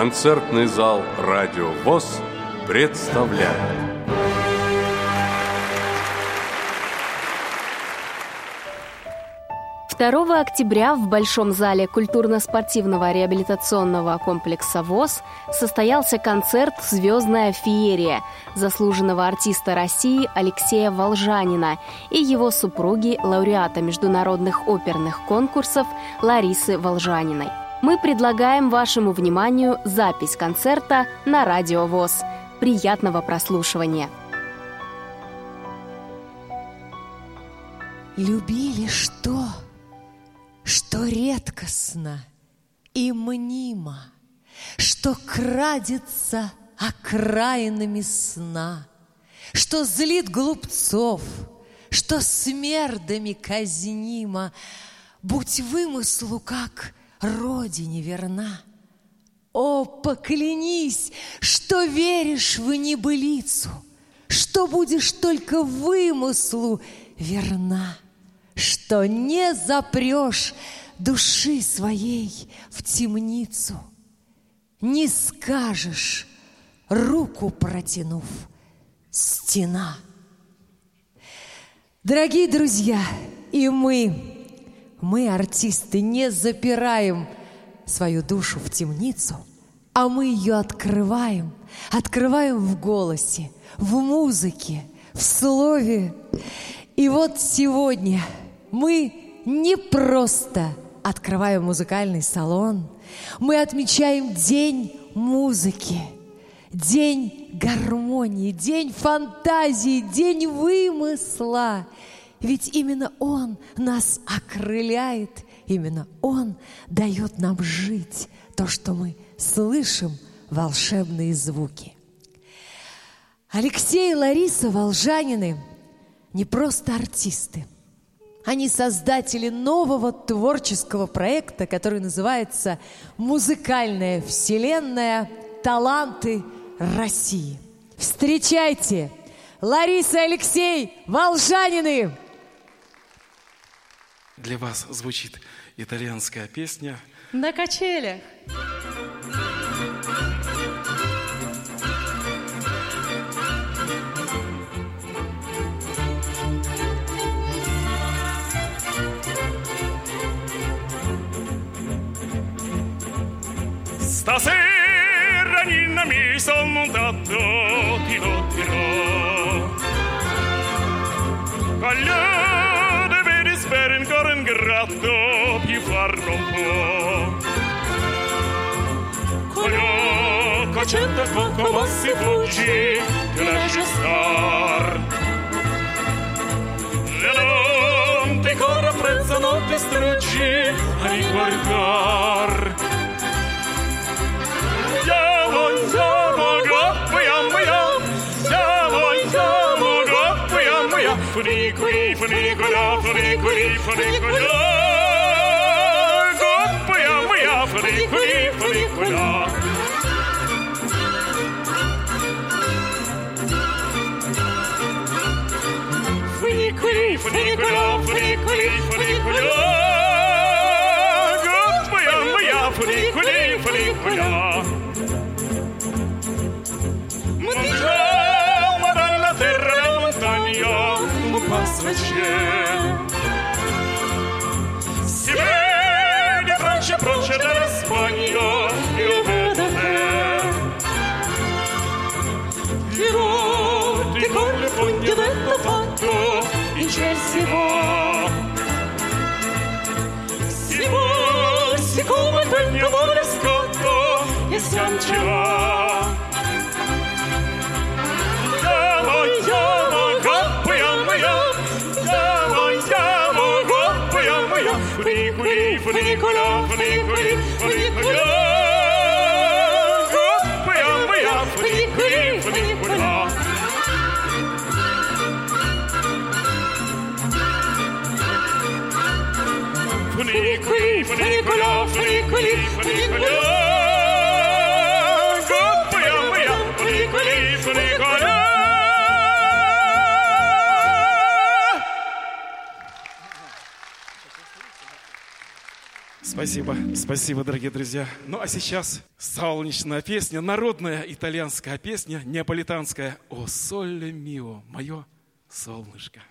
Концертный зал «Радио ВОЗ» представляет. 2 октября в Большом зале культурно-спортивного реабилитационного комплекса ВОЗ состоялся концерт «Звездная феерия» заслуженного артиста России Алексея Волжанина и его супруги, лауреата международных оперных конкурсов Ларисы Волжаниной. Мы предлагаем вашему вниманию запись концерта на Радио ВОЗ. Приятного прослушивания! Любили что? что редкостно и мнимо, Что крадется окраинами сна, Что злит глупцов, что смердами казнимо, Будь вымыслу, как родине верна. О, поклянись, что веришь в небылицу, Что будешь только вымыслу верна что не запрешь души своей в темницу, не скажешь, руку протянув, стена. Дорогие друзья, и мы, мы, артисты, не запираем свою душу в темницу, а мы ее открываем, открываем в голосе, в музыке, в слове. И вот сегодня – мы не просто открываем музыкальный салон, мы отмечаем День музыки, День гармонии, День фантазии, День вымысла. Ведь именно Он нас окрыляет, именно Он дает нам жить то, что мы слышим, волшебные звуки. Алексей и Лариса Волжанины не просто артисты – они создатели нового творческого проекта, который называется «Музыкальная вселенная. Таланты России». Встречайте! Лариса Алексей Волжанины! Для вас звучит итальянская песня «На качелях». Stasera Nina mi son montato, ti lo dirò. Deve spero grato pivar non può. Colioco cento poco ma si fuggi, te lascia star. Le non ti corra prezzo non a riguardar. Nicola, for Nicola, for Go, Goppia, mia, for Nicola, Santiago. Nicolas, Nicolas, Nicolas, Nicolas. Спасибо, спасибо, дорогие друзья. Ну а сейчас солнечная песня, народная итальянская песня, неаполитанская «О соле мио», мое солнышко.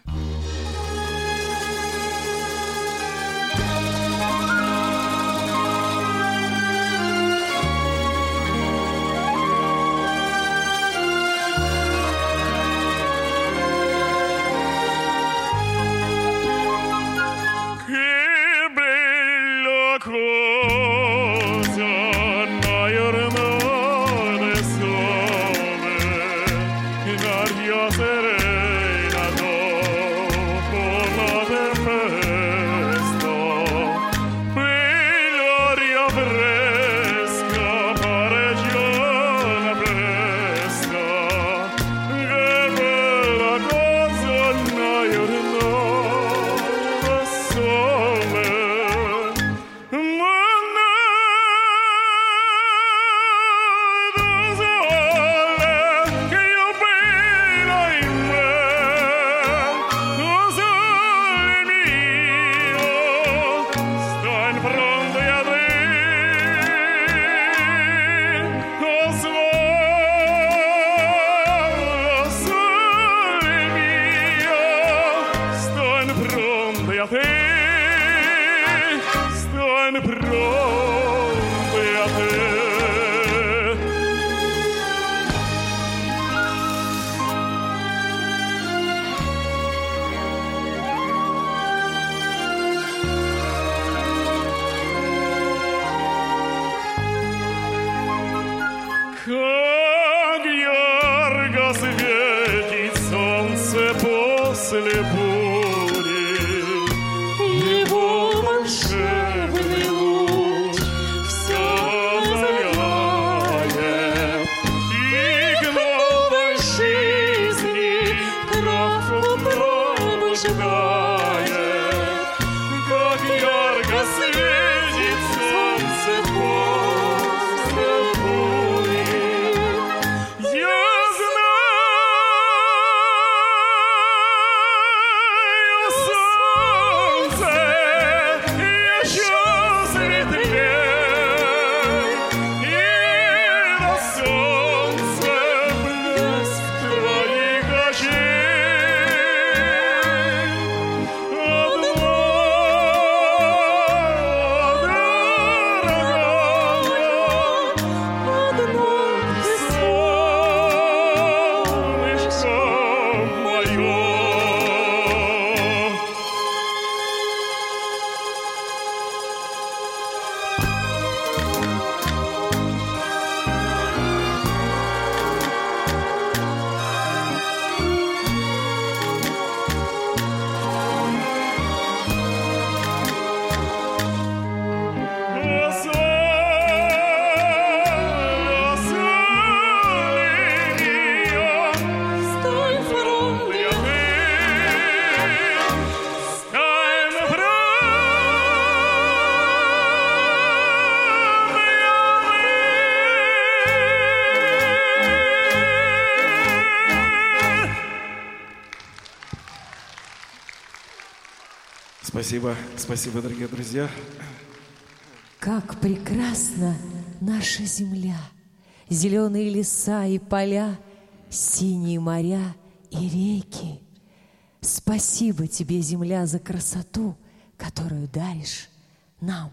Спасибо, спасибо, дорогие друзья. Как прекрасна наша земля! Зеленые леса и поля, синие моря и реки. Спасибо тебе, земля, за красоту, которую даришь нам.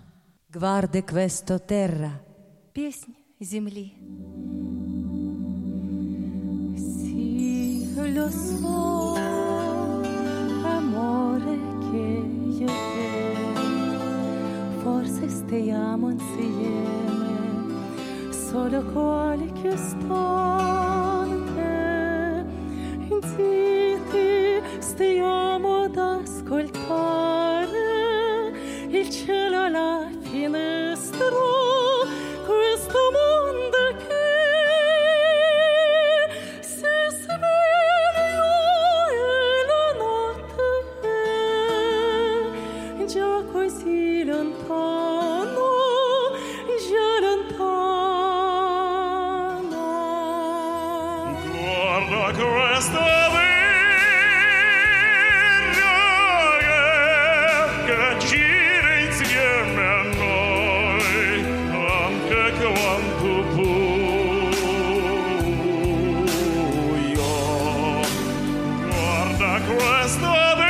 Гварде квесто терра. Песнь земли. Sì, lo so, amore che io e te forse stiamo insieme solo qualche istante zitti stiamo ad ascoltare il cielo alla finestra the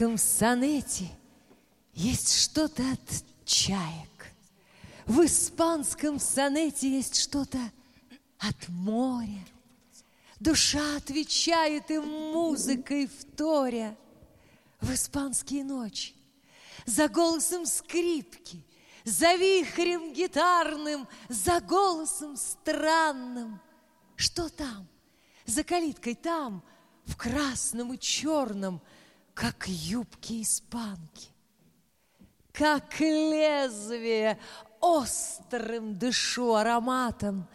испанском сонете есть что-то от чаек. В испанском сонете есть что-то от моря. Душа отвечает им музыкой вторя. В испанские ночи за голосом скрипки, за вихрем гитарным, за голосом странным. Что там? За калиткой там, в красном и черном, как юбки испанки. Как лезвие острым дышу ароматом,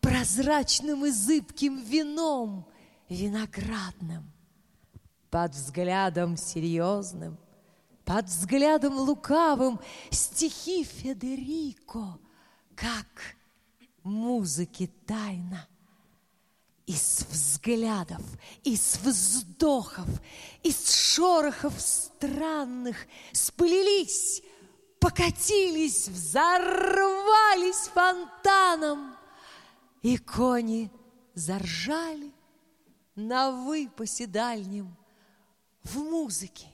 прозрачным и зыбким вином виноградным. Под взглядом серьезным, под взглядом лукавым стихи Федерико, как музыки тайна. Из взглядов, из вздохов, из шорохов странных сплелись, покатились, взорвались фонтаном. И кони заржали на выпасе дальнем в музыке,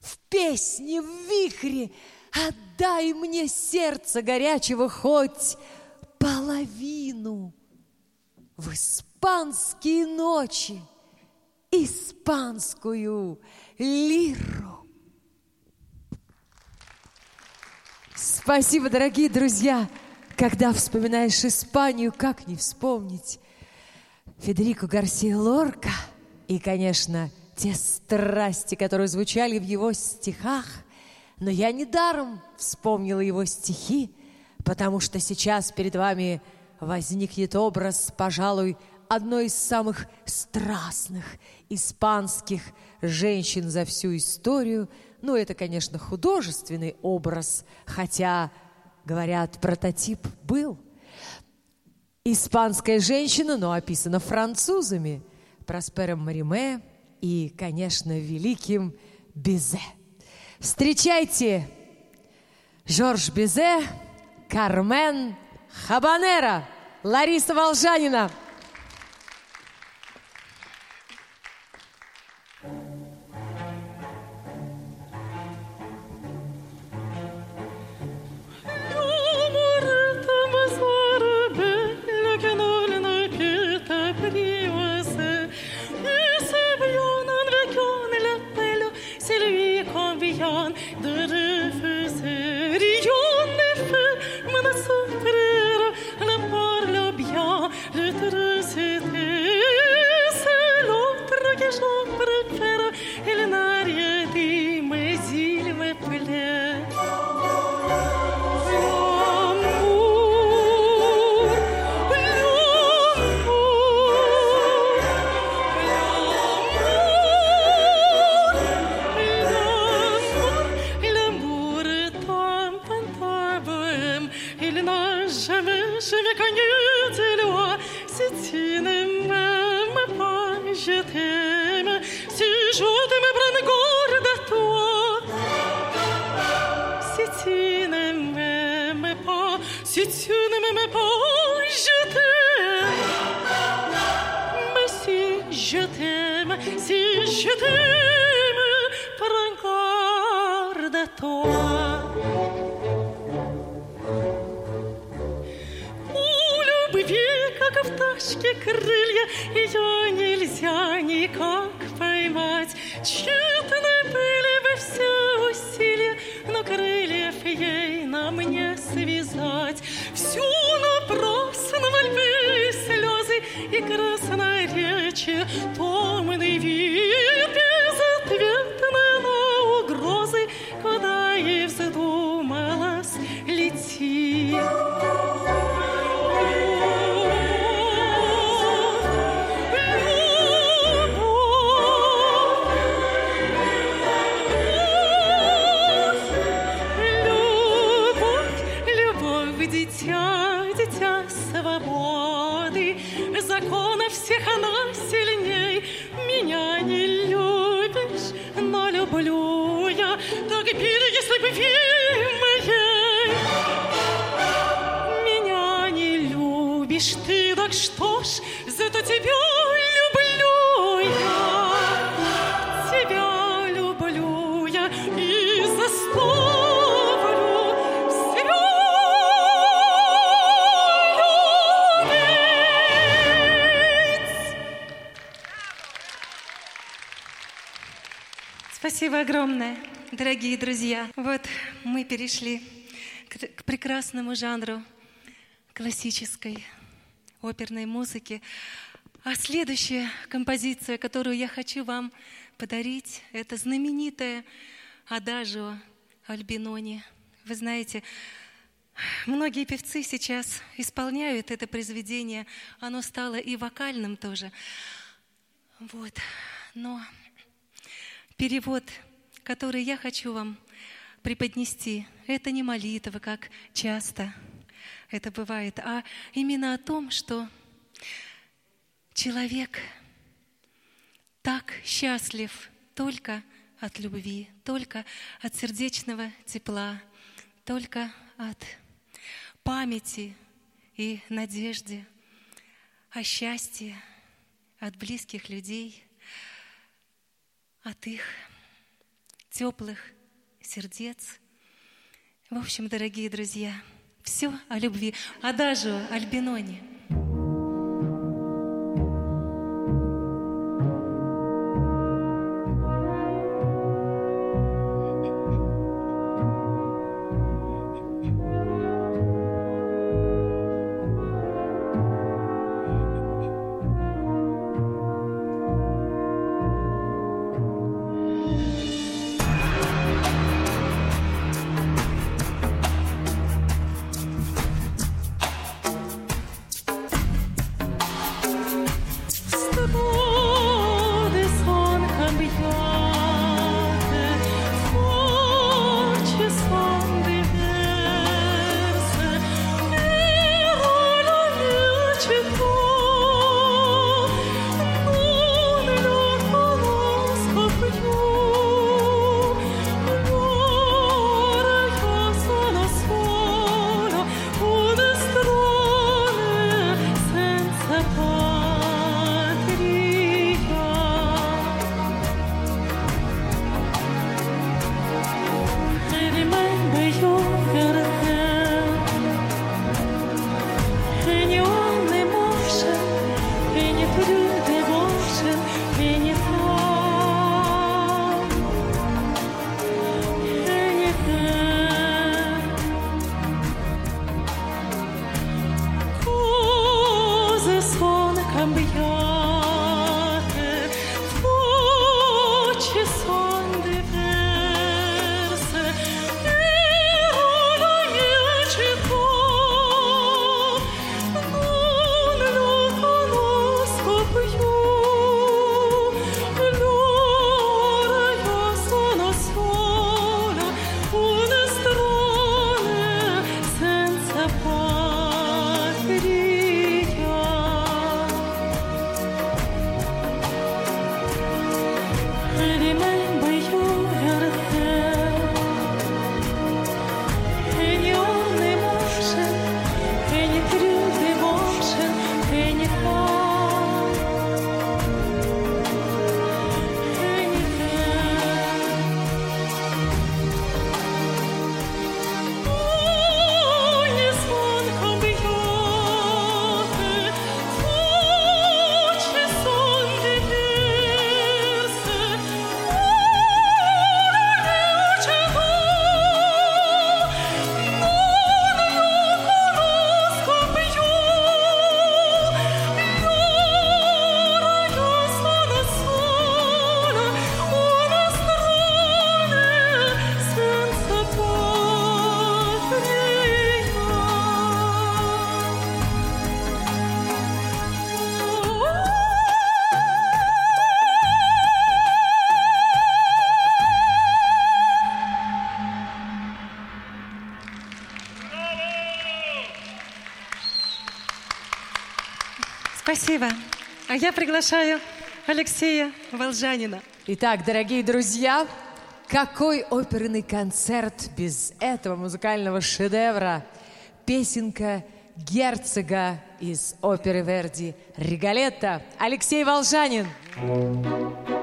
в песне, в вихре. Отдай мне сердце горячего хоть половину в испанские ночи, испанскую лиру. Спасибо, дорогие друзья. Когда вспоминаешь Испанию, как не вспомнить Федерико Гарсия Лорка и, конечно, те страсти, которые звучали в его стихах. Но я недаром вспомнила его стихи, потому что сейчас перед вами возникнет образ, пожалуй, одной из самых страстных испанских женщин за всю историю. Ну, это, конечно, художественный образ, хотя, говорят, прототип был. Испанская женщина, но описана французами, Проспером Мариме и, конечно, великим Бизе. Встречайте Жорж Бизе, Кармен Хабанера, Лариса Волжанина. Огромное, дорогие друзья. Вот мы перешли к, к прекрасному жанру классической оперной музыки. А следующая композиция, которую я хочу вам подарить, это знаменитая «Адажио» Альбинони. Вы знаете, многие певцы сейчас исполняют это произведение. Оно стало и вокальным тоже. Вот. Но перевод, который я хочу вам преподнести, это не молитва, как часто это бывает, а именно о том, что человек так счастлив только от любви, только от сердечного тепла, только от памяти и надежды о счастье от близких людей, от их теплых сердец. В общем, дорогие друзья, все о любви. Адажио Альбинони. Спасибо. А я приглашаю Алексея Волжанина. Итак, дорогие друзья, какой оперный концерт без этого музыкального шедевра? Песенка герцога из оперы Верди «Риголетто» Алексей Волжанин. L'odo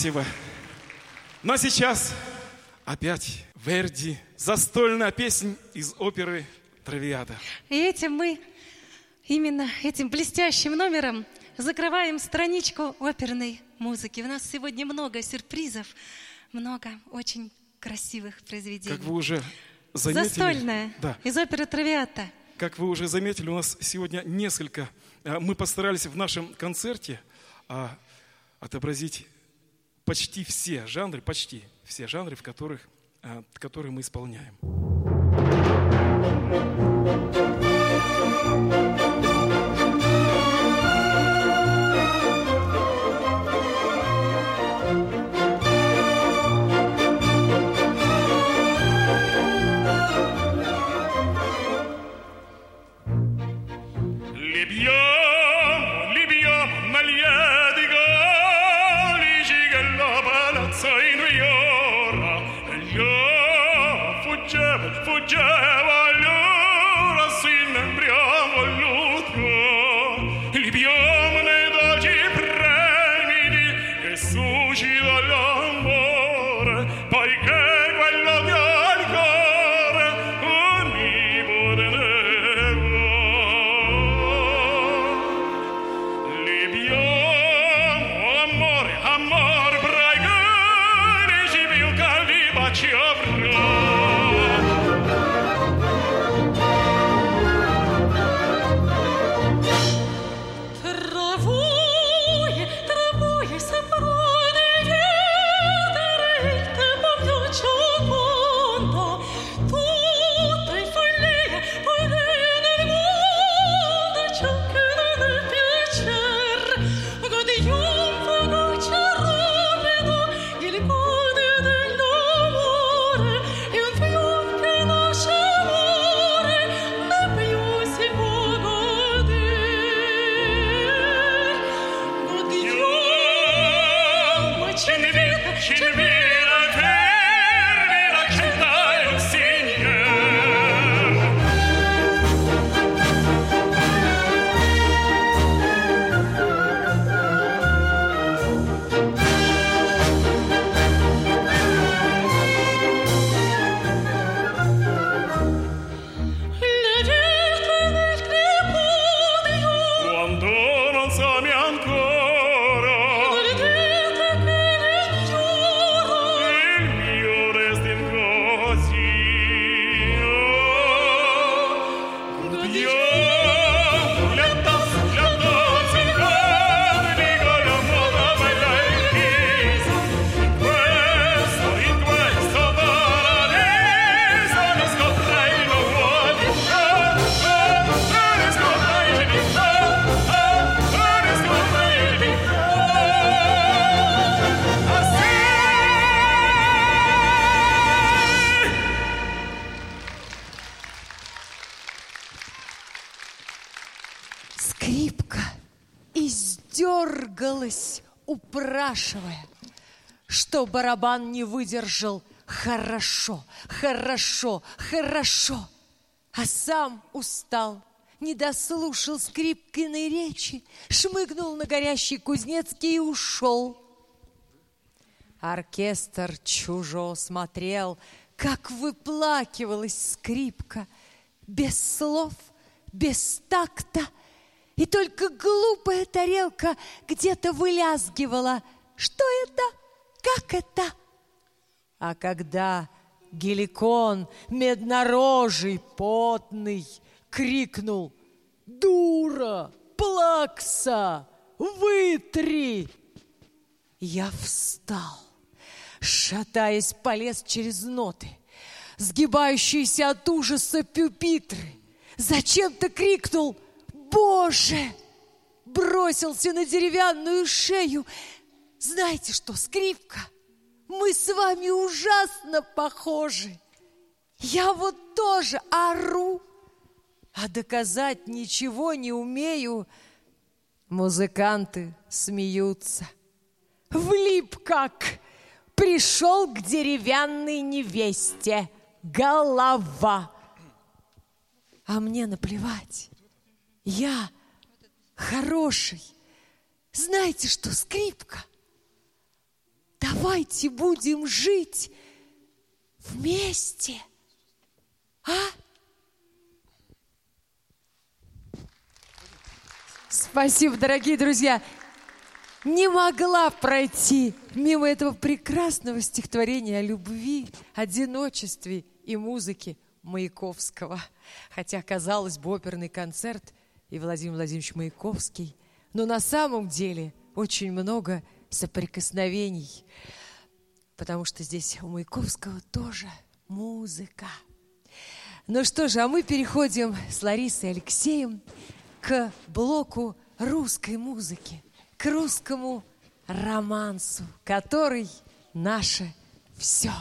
Спасибо. Ну а сейчас опять Верди. Застольная песня из оперы «Травиата». И этим мы, именно этим блестящим номером, закрываем страничку оперной музыки. У нас сегодня много сюрпризов, много очень красивых произведений. Как вы уже заметили... Застольная Да. из оперы «Травиата». Как вы уже заметили, у нас сегодня несколько... а, Мы постарались в нашем концерте а, отобразить почти все жанры, почти все жанры, в которых, а, которые мы исполняем. Упрашивая, что барабан не выдержал. Хорошо, хорошо, хорошо, а сам устал, не дослушал скрипкиной речи, шмыгнул на горящий Кузнецкий и ушел. Оркестр чужо смотрел, как выплакивалась скрипка, без слов, без такта, и только глупая тарелка где-то вылязгивала. Что это? Как это? А когда геликон, меднорожий, потный, крикнул «Дура! Плакса! Вытри!» Я встал, шатаясь, полез через ноты, сгибающиеся от ужаса пюпитры. Зачем-то крикнул «Боже!» Бросился на деревянную шею. Знаете что, скрипка, мы с вами ужасно похожи. Я вот тоже ору, а доказать ничего не умею. Музыканты смеются. Влип как! Пришел к деревянной невесте. Голова. А мне наплевать. Я хороший. Знаете что, скрипка? Давайте будем жить вместе. А? Спасибо, дорогие друзья. Не могла пройти мимо этого прекрасного стихотворения о любви, одиночестве и музыке Маяковского. Хотя, казалось бы, оперный концерт и Владимир Владимирович Маяковский, но на самом деле очень много соприкосновений, потому что здесь у Маяковского тоже музыка. Ну что же, а мы переходим с Ларисой Алексеем к блоку русской музыки, к русскому романсу, который наше все.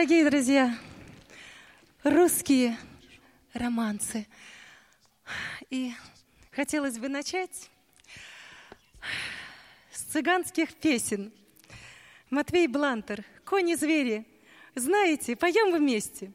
Дорогие друзья, русские романсы. И хотелось бы начать с цыганских песен. Матвей Блантер, «Кони-звери». Знаете, поем вместе.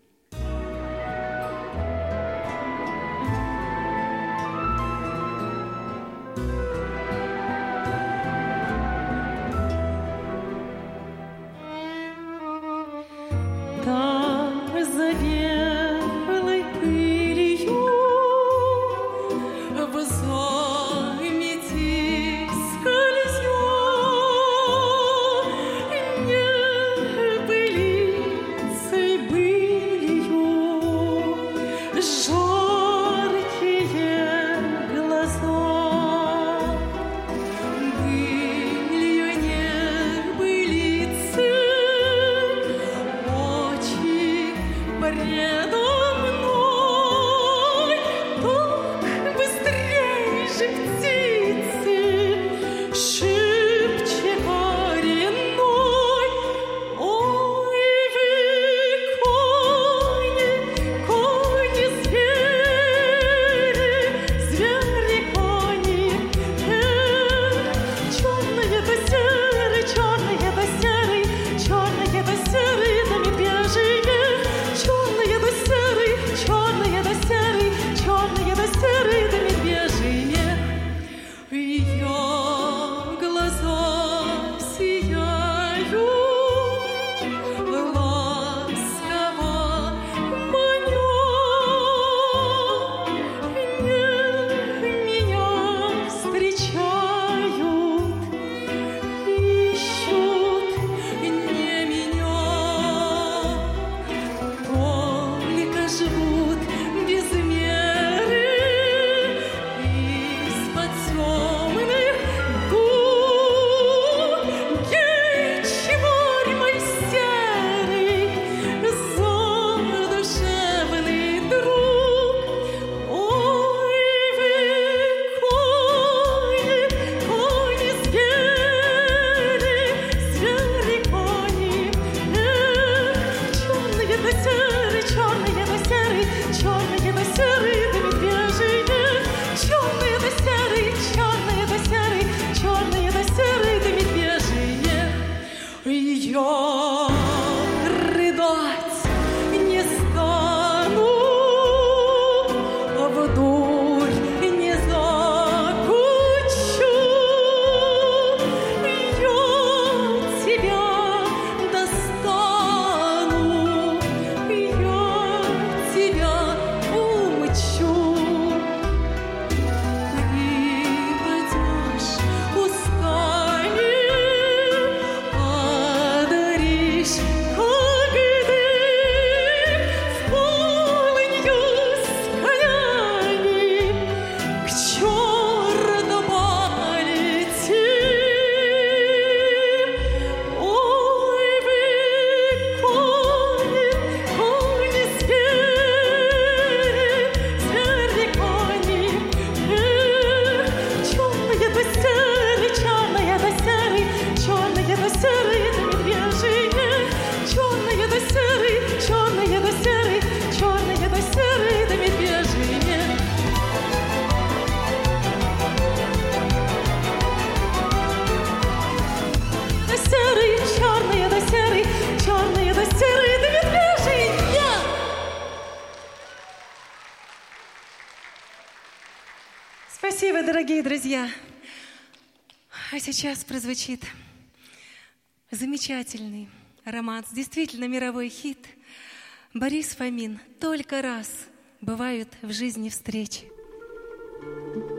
sure прозвучит замечательный романс, действительно мировой хит. Борис Фомин «Только раз бывают в жизни встречи». thank you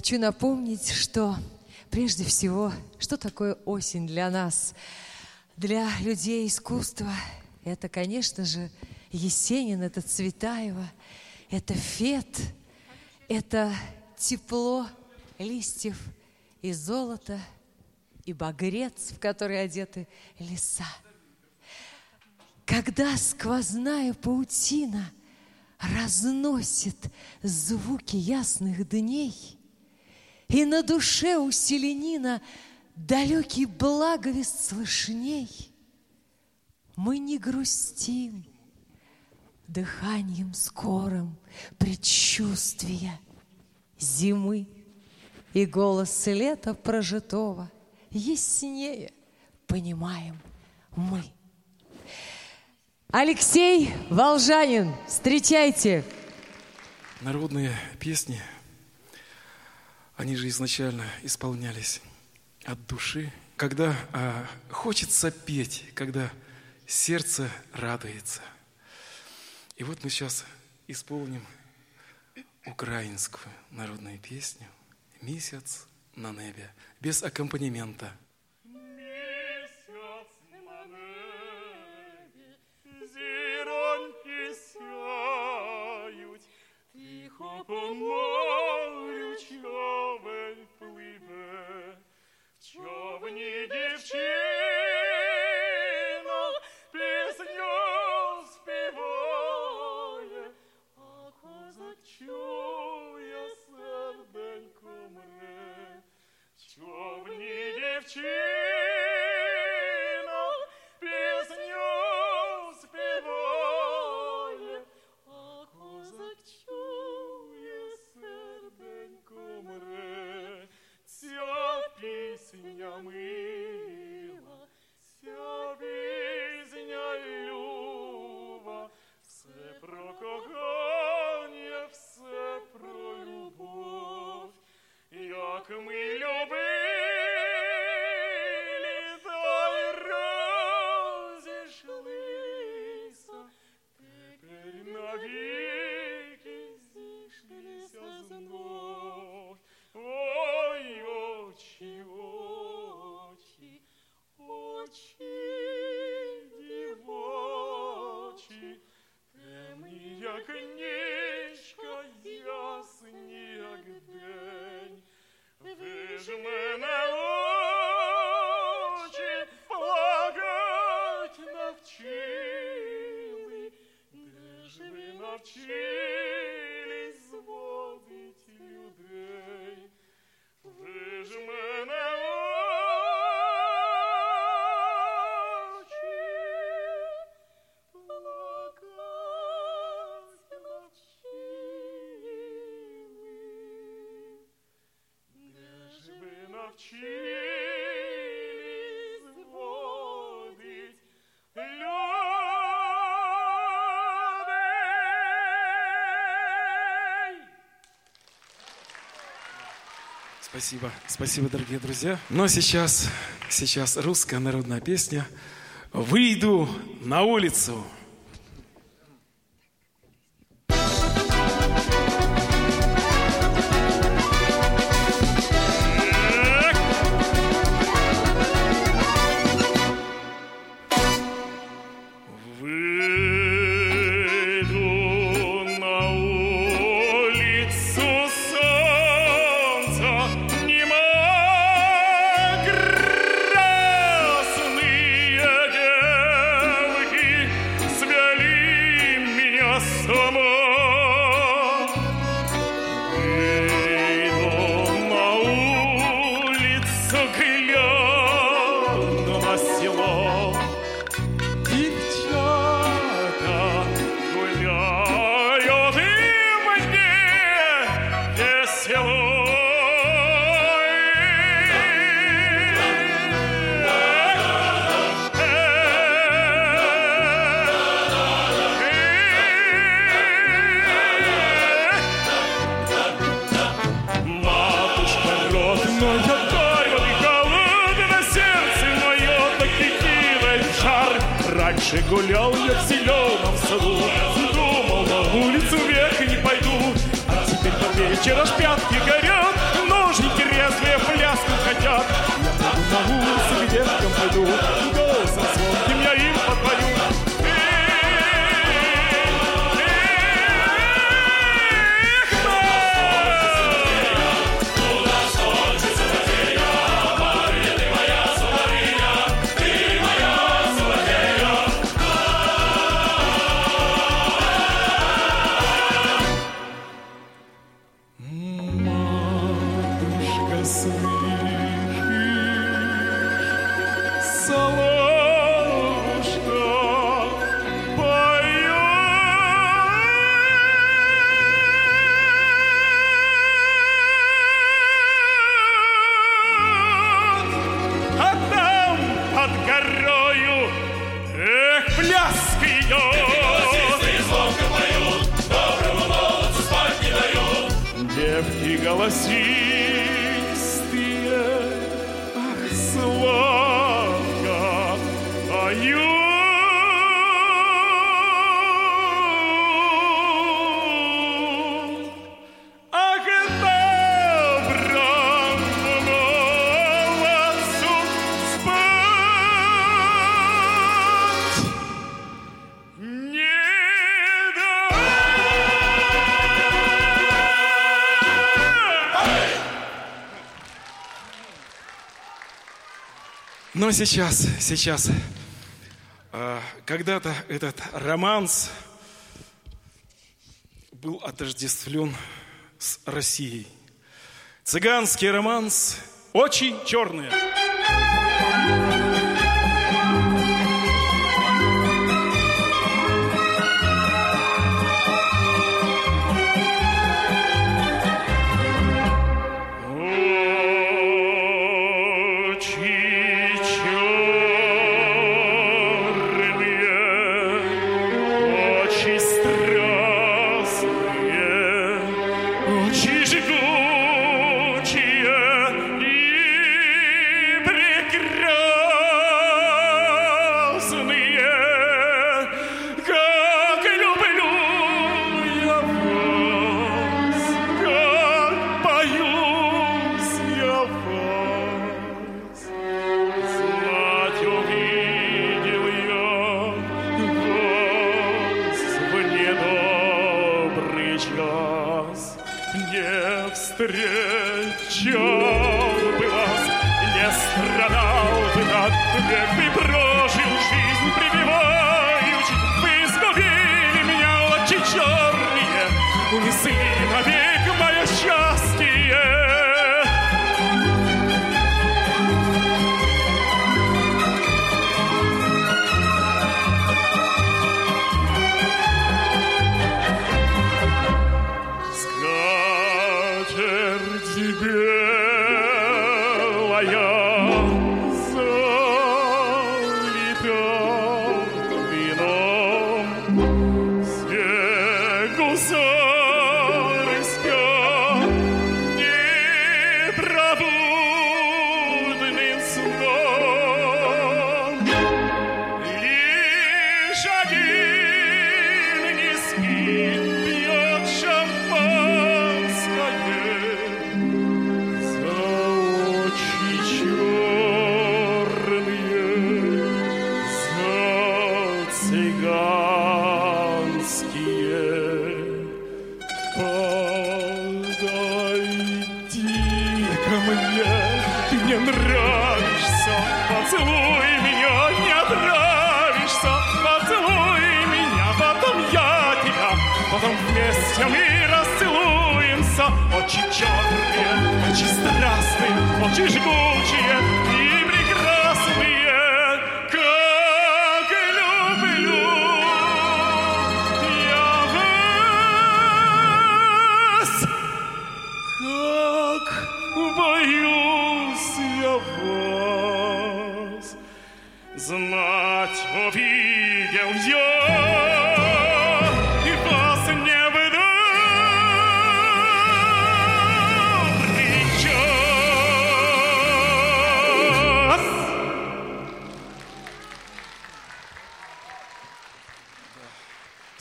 хочу напомнить, что прежде всего, что такое осень для нас, для людей искусства? Это, конечно же, Есенин, это Цветаева, это Фет, это тепло листьев и золото, и багрец, в который одеты леса. Когда сквозная паутина разносит звуки ясных дней, И на душе у селенина далекий благовест слышней, Мы не грустим дыханием скорым предчувствия зимы и голос лета прожитого яснее понимаем мы. Алексей Волжанин, встречайте. Народные песни, они же изначально исполнялись от души, когда а, хочется петь, когда сердце радуется. И вот мы сейчас исполним украинскую народную песню «Месяц на небе» без аккомпанемента. Місяць на небі, зіроньки сяють, тихо по чує серденько мре. В човні дівчина Ensinha-me Спасибо, спасибо, дорогие друзья. Но сейчас, сейчас русская народная песня «Выйду на улицу». Раньше гулял я в зеленом саду, думал, на улицу вверх и не пойду. А теперь по вечера пятки горят, ножники резвые пляску хотят. Я пойду на улицу, где пойду, Но сейчас, сейчас, а, когда-то этот романс был отождествлен с Россией. Цыганский романс «Очень черный.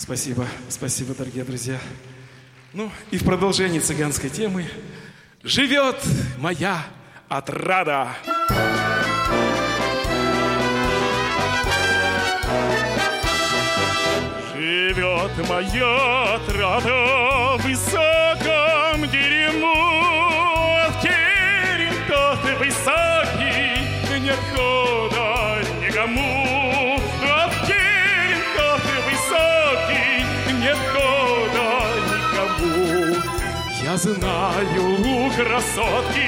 Спасибо, спасибо, дорогие друзья. Ну, и в продолжении цыганской темы «Живет моя отрада». Живет моя отрада высоко, Я знаю, у красотки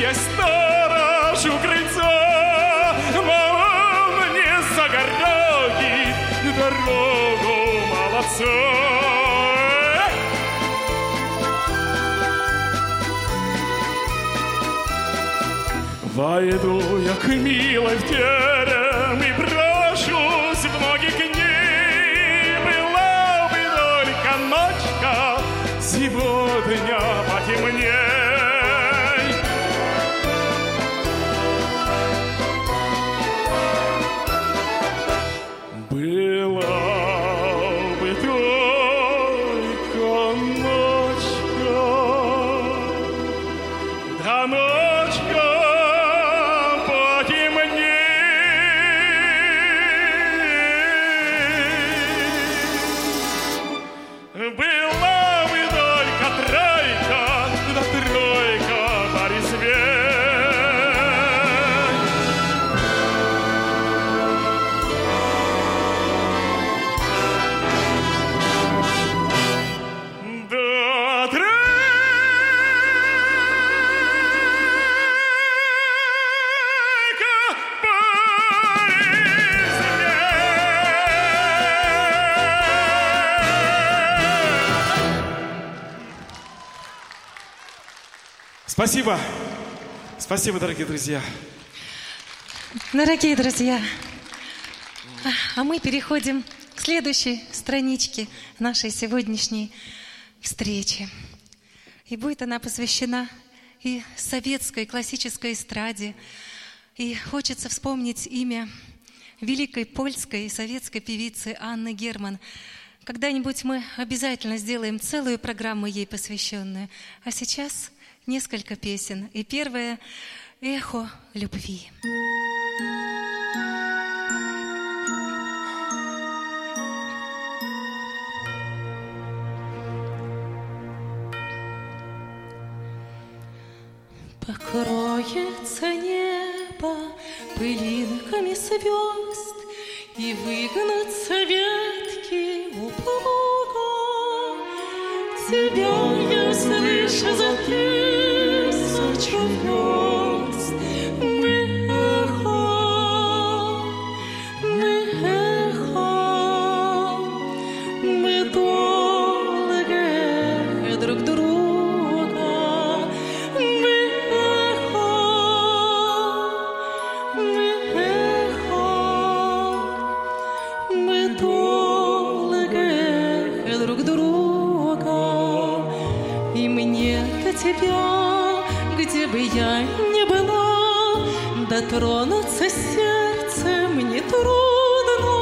есть сторож у крыльца, но он не загородит дорогу молодца. Войду я к милой в терем и сегодня Спасибо. Спасибо, дорогие друзья. Дорогие друзья, а мы переходим к следующей страничке нашей сегодняшней встречи. И будет она посвящена и советской классической эстраде. И хочется вспомнить имя великой польской и советской певицы Анны Герман. Когда-нибудь мы обязательно сделаем целую программу ей посвященную. А сейчас несколько песен. И первое – «Эхо любви». Покроется небо пылинками звезд И выгнутся ветки у. Тебя я слышу за тысячу верст. Дотронуться сердцем не трудно.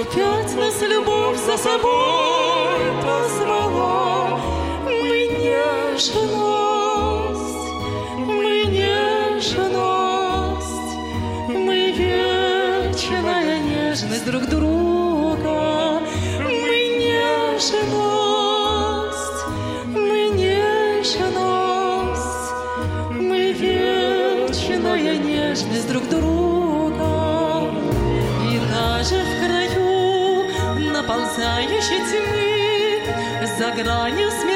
Опять нас любовь за собой позвала. Мы нежность, мы нежность, мы вечная нежность друг друга. Наползающей тьмы За гранью смертельного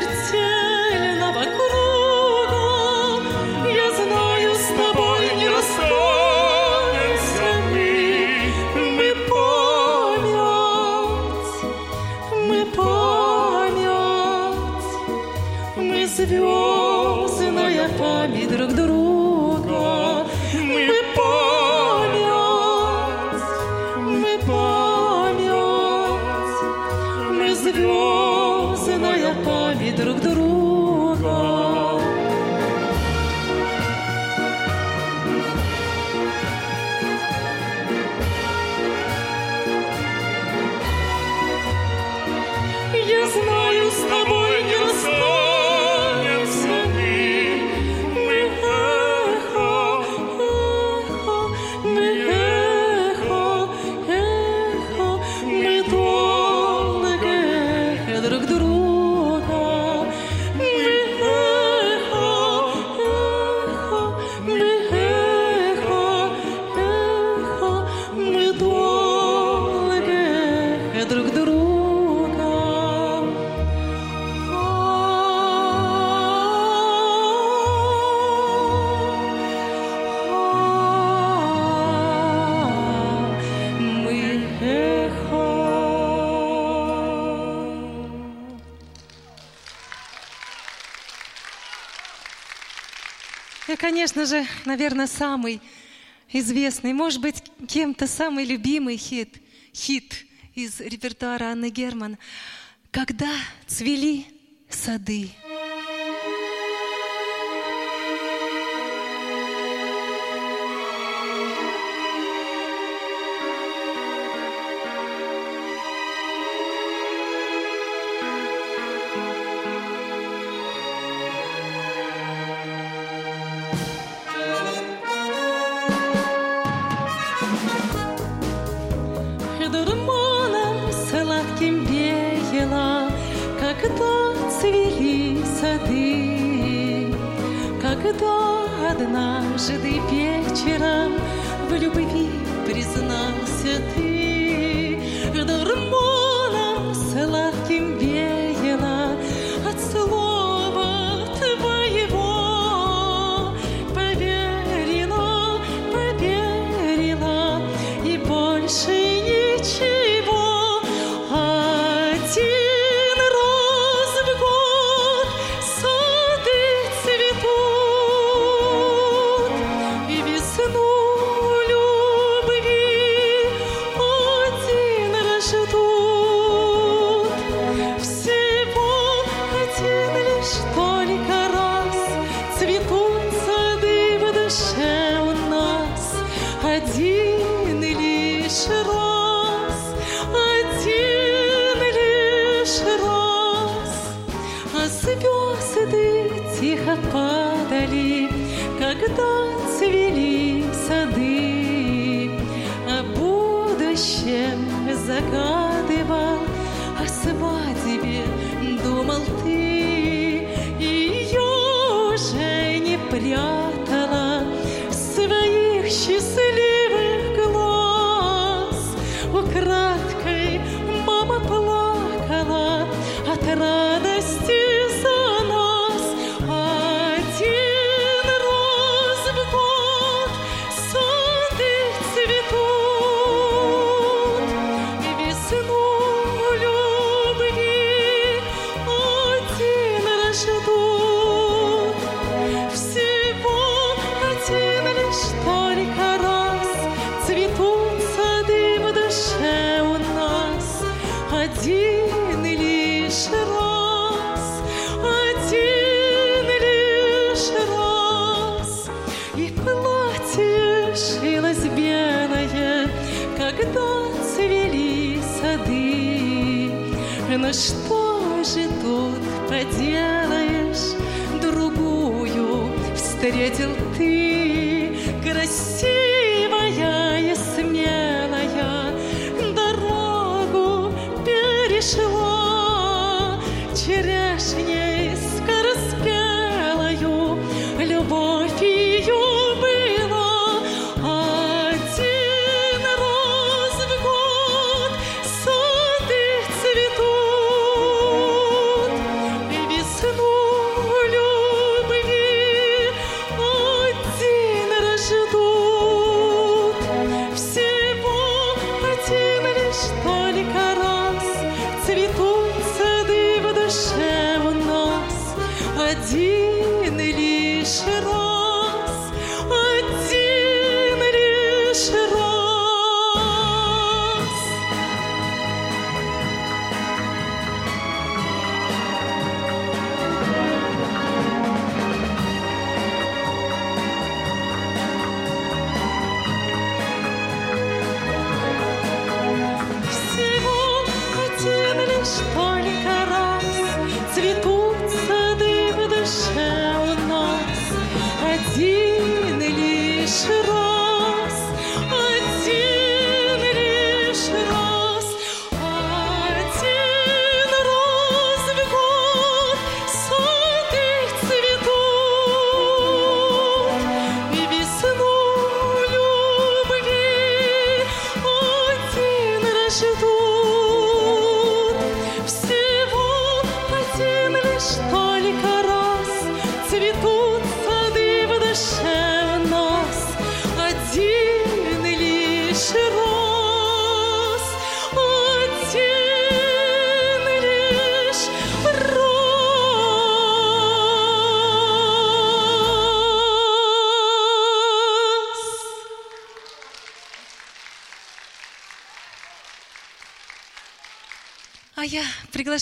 конечно же, наверное, самый известный, может быть, кем-то самый любимый хит, хит из репертуара Анны Герман. «Когда цвели сады». один.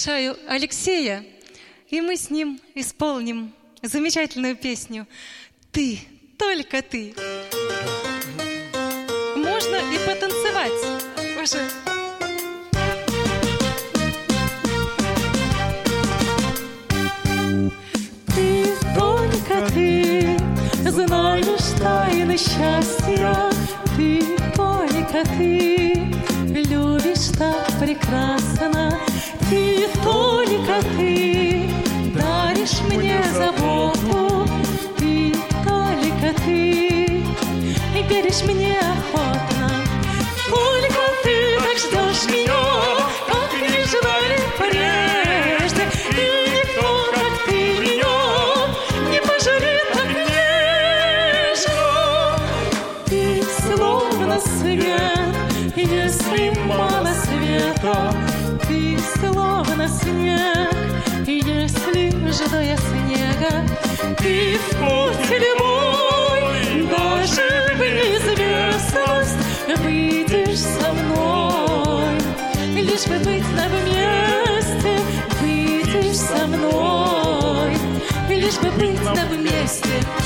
Приглашаю Алексея, и мы с ним исполним замечательную песню «Ты, только ты». Можно и потанцевать уже. Ты, только ты, знаешь тайны счастья. Ты, только ты, любишь так прекрасно. Ты, только ты, даришь мне заботу. Ты, только ты, и веришь мне охотно. Только ты так ждешь меня, если ждая снега. Ты в путь любой, даже в неизвестность выйдешь со мной. Лишь бы быть на вместе, выйдешь со мной. Лишь бы быть на вместе.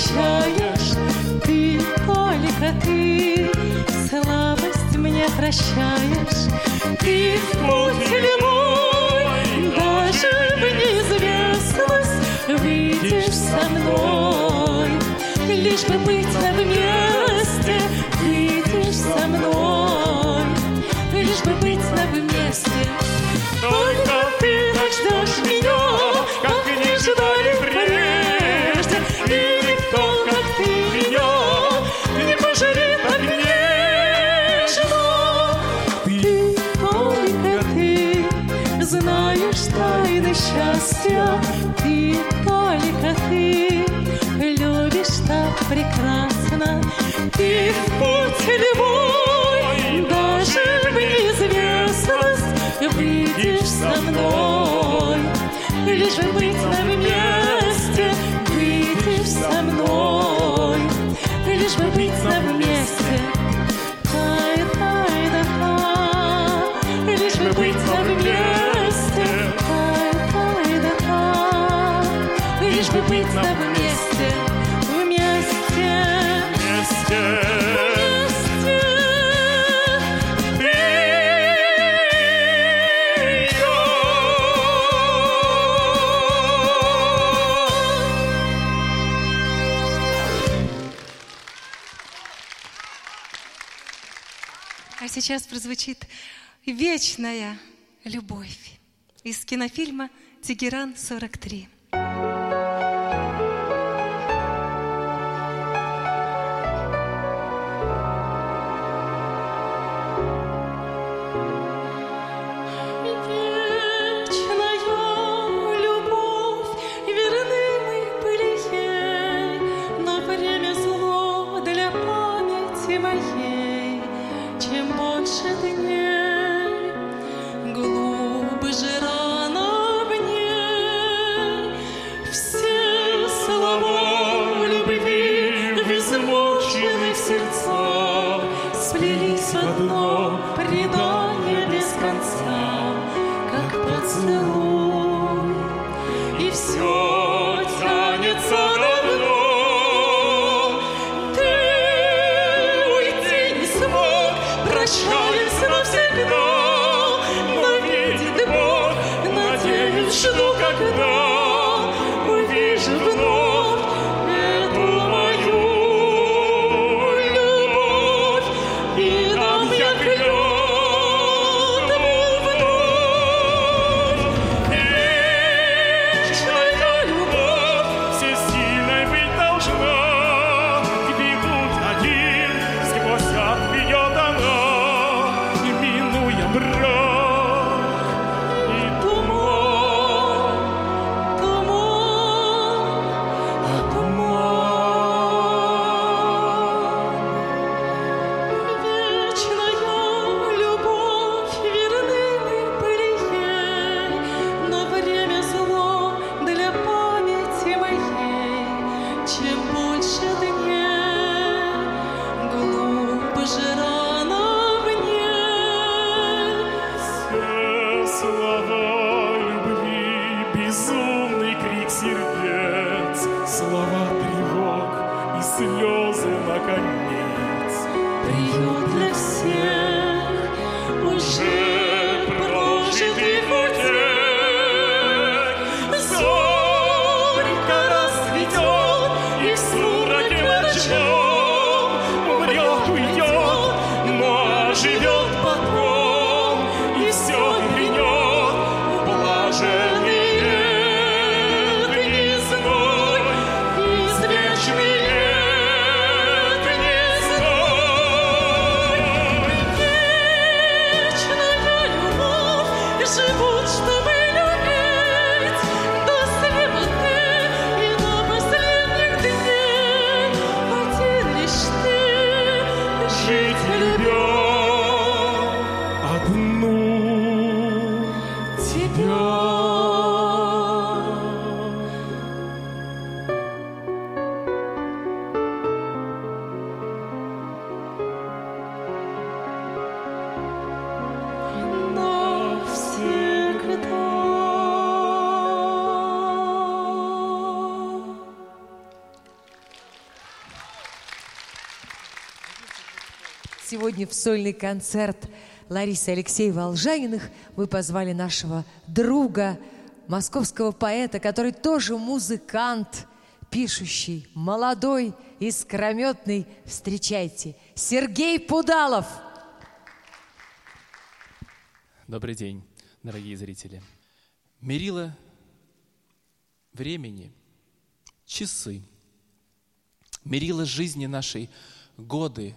Посвящаешь. Ты, только ты, слабость мне прощаешь. Ты путь любой, даже в неизвестность выйдешь со мной. Лишь бы быть на вместе, выйдешь со мной. Лишь бы быть на вместе. Только ты ждешь меня, счастья. Ты, только ты, любишь так прекрасно. Сейчас прозвучит «Вечная любовь» из кинофильма «Тегеран 43». Поцелуй. И все Сегодня в сольный концерт Ларисы Алексея Волжаниных мы позвали нашего друга, московского поэта, который тоже музыкант, пишущий, молодой, искрометный. Встречайте, Сергей Пудалов. Добрый день, дорогие зрители. Мерила времени, часы. Мерила жизни нашей годы,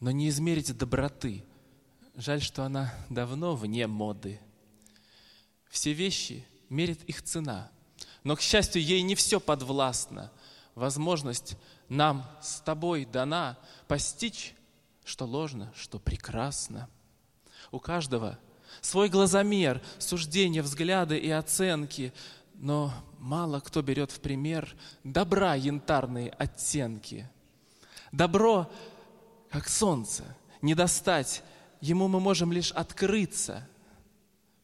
но не измерить доброты. Жаль, что она давно вне моды. Все вещи мерит их цена, но, к счастью, ей не все подвластно. Возможность нам с тобой дана постичь, что ложно, что прекрасно. У каждого свой глазомер, суждения, взгляды и оценки, но мало кто берет в пример добра янтарные оттенки. Добро, как солнце, не достать, ему мы можем лишь открыться.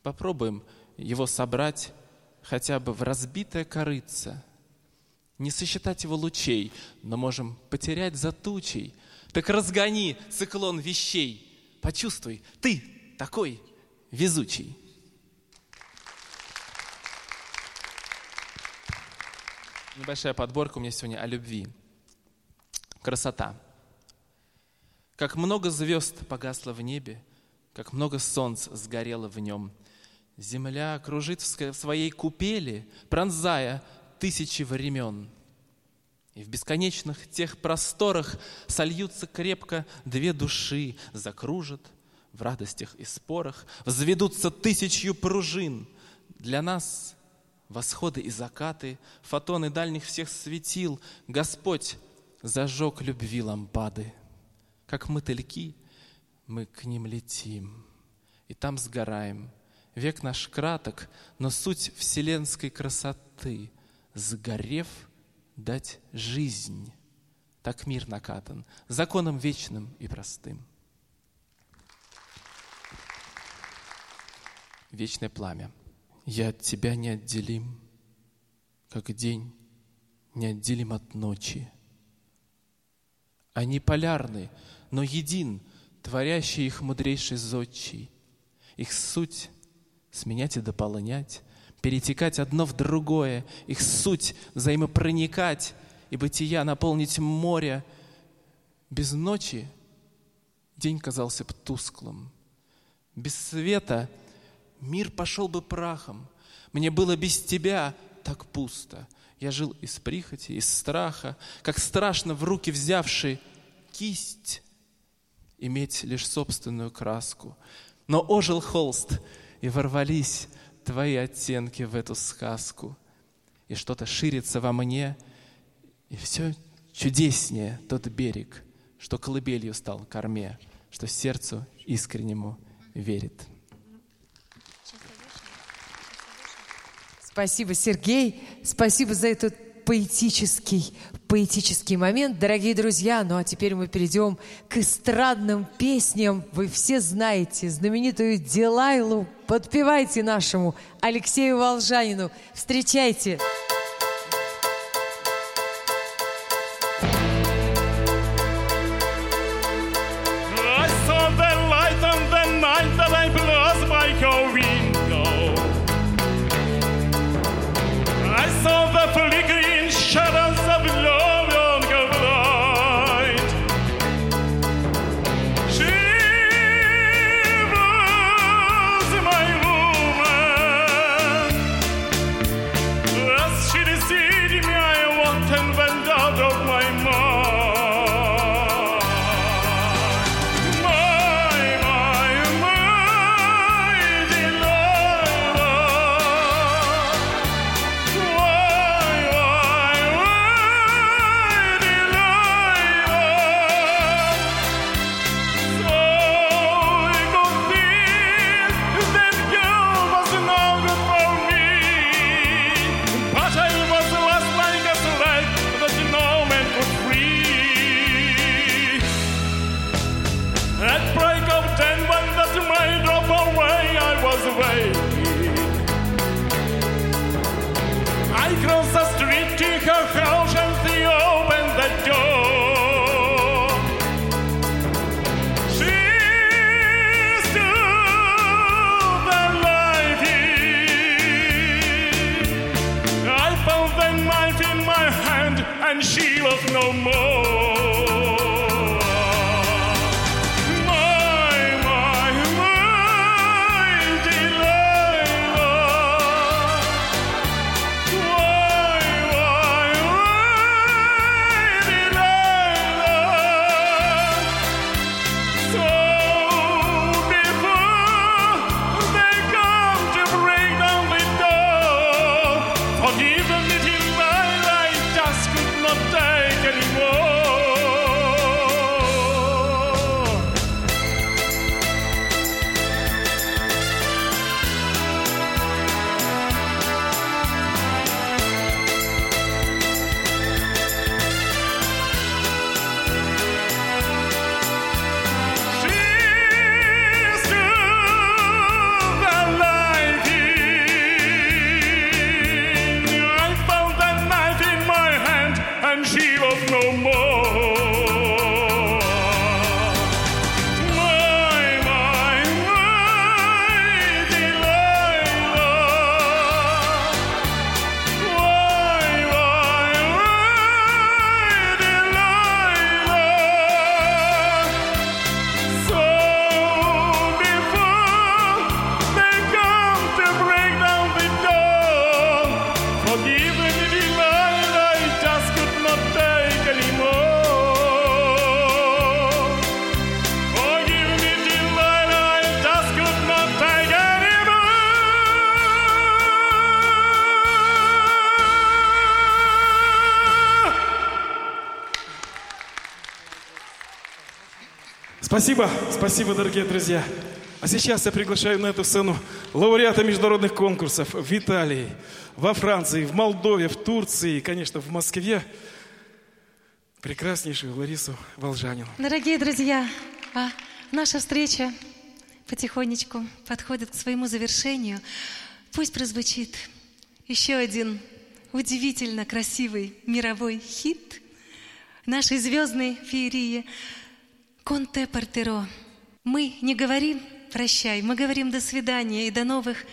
Попробуем его собрать хотя бы в разбитое корыце. Не сосчитать его лучей, но можем потерять за тучей. Так разгони циклон вещей. Почувствуй, ты такой везучий. Небольшая подборка у меня сегодня о любви. Красота. Как много звезд погасло в небе, как много солнц сгорело в нем. Земля кружит в своей купели, пронзая тысячи времен. И в бесконечных тех просторах сольются крепко две души, закружат в радостях и спорах, взведутся тысячью пружин. Для нас восходы и закаты, фотоны дальних всех светил, Господь зажег любви лампады. Как мотыльки мы к ним летим, и там сгораем. Век наш краток, но суть вселенской красоты, сгорев, дать жизнь. Так мир накатан, законом вечным и простым. Вечное пламя. Я от тебя неотделим, как день неотделим от ночи. Они полярны, но един, творящий их мудрейший зодчий. Их суть — сменять и дополнять, перетекать одно в другое, их суть — взаимопроникать и бытия наполнить море. Без ночи день казался б тусклым. Без света мир пошел бы прахом. Мне было без тебя так пусто. Я жил из прихоти, из страха, как страшно в руки взявший кисть иметь лишь собственную краску. Но ожил холст, и ворвались твои оттенки в эту сказку. И что-то ширится во мне, и все чудеснее тот берег, что колыбелью стал корме, что сердцу искреннему верит. Спасибо, Сергей. Спасибо за эту поэтический, поэтический момент. Дорогие друзья, ну а теперь мы перейдем к эстрадным песням. Вы все знаете знаменитую Дилайлу. Подпевайте нашему Алексею Волжанину. Встречайте! Встречайте! Спасибо, спасибо, дорогие друзья. А сейчас я приглашаю на эту сцену лауреата международных конкурсов в Италии, во Франции, в Молдове, в Турции и, конечно, в Москве. Прекраснейшую Ларису Волжанину. Дорогие друзья, а, наша встреча потихонечку подходит к своему завершению. Пусть прозвучит еще один удивительно красивый мировой хит нашей звездной феерии – Конте Портеро, Мы не говорим «прощай», мы говорим «до свидания» и до новых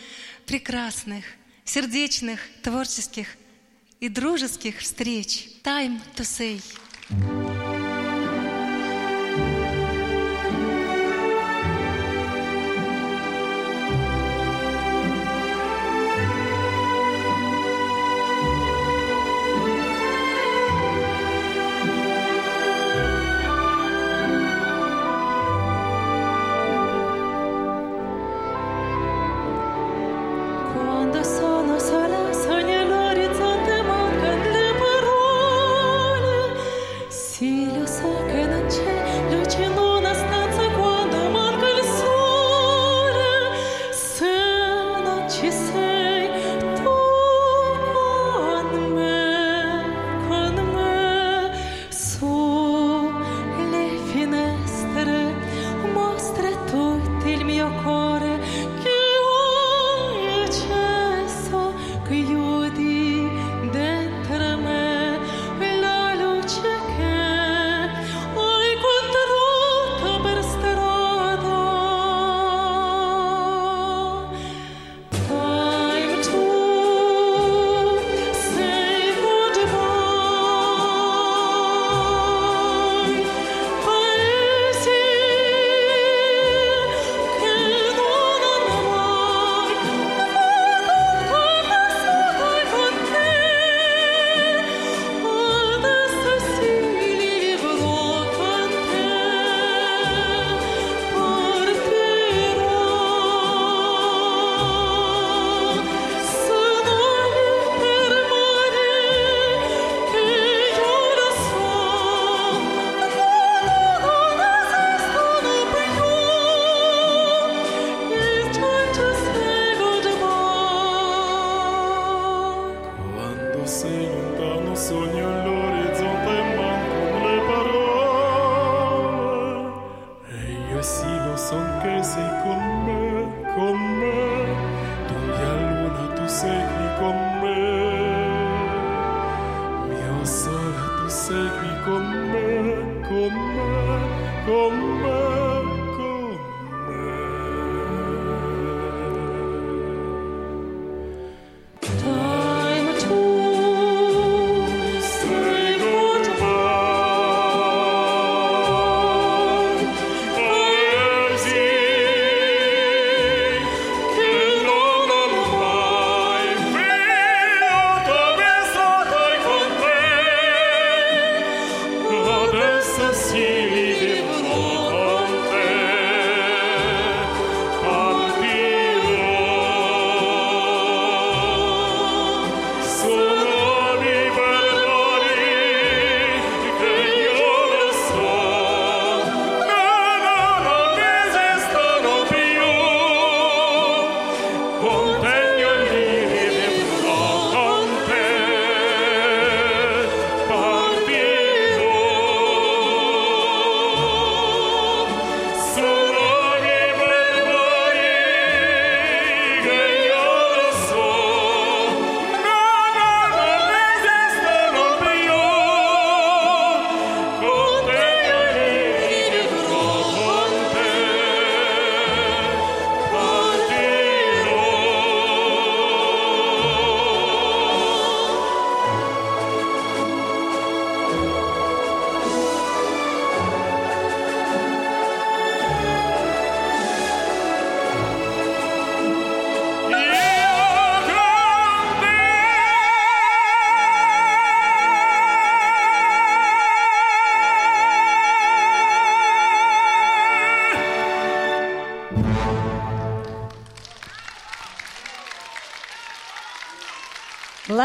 прекрасных, сердечных, творческих и дружеских встреч. Time to say.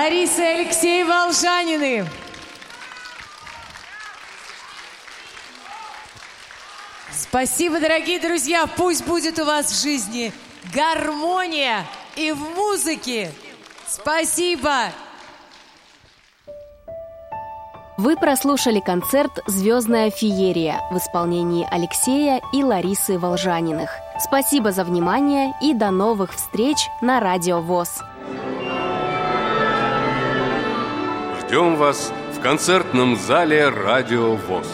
Лариса и Алексей Волжанины. Спасибо, дорогие друзья. Пусть будет у вас в жизни гармония и в музыке. Спасибо. Вы прослушали концерт «Звездная феерия» в исполнении Алексея и Ларисы Волжаниных. Спасибо за внимание и до новых встреч на Радио ВОЗ. Ждем вас в концертном зале «Радио ВОЗ».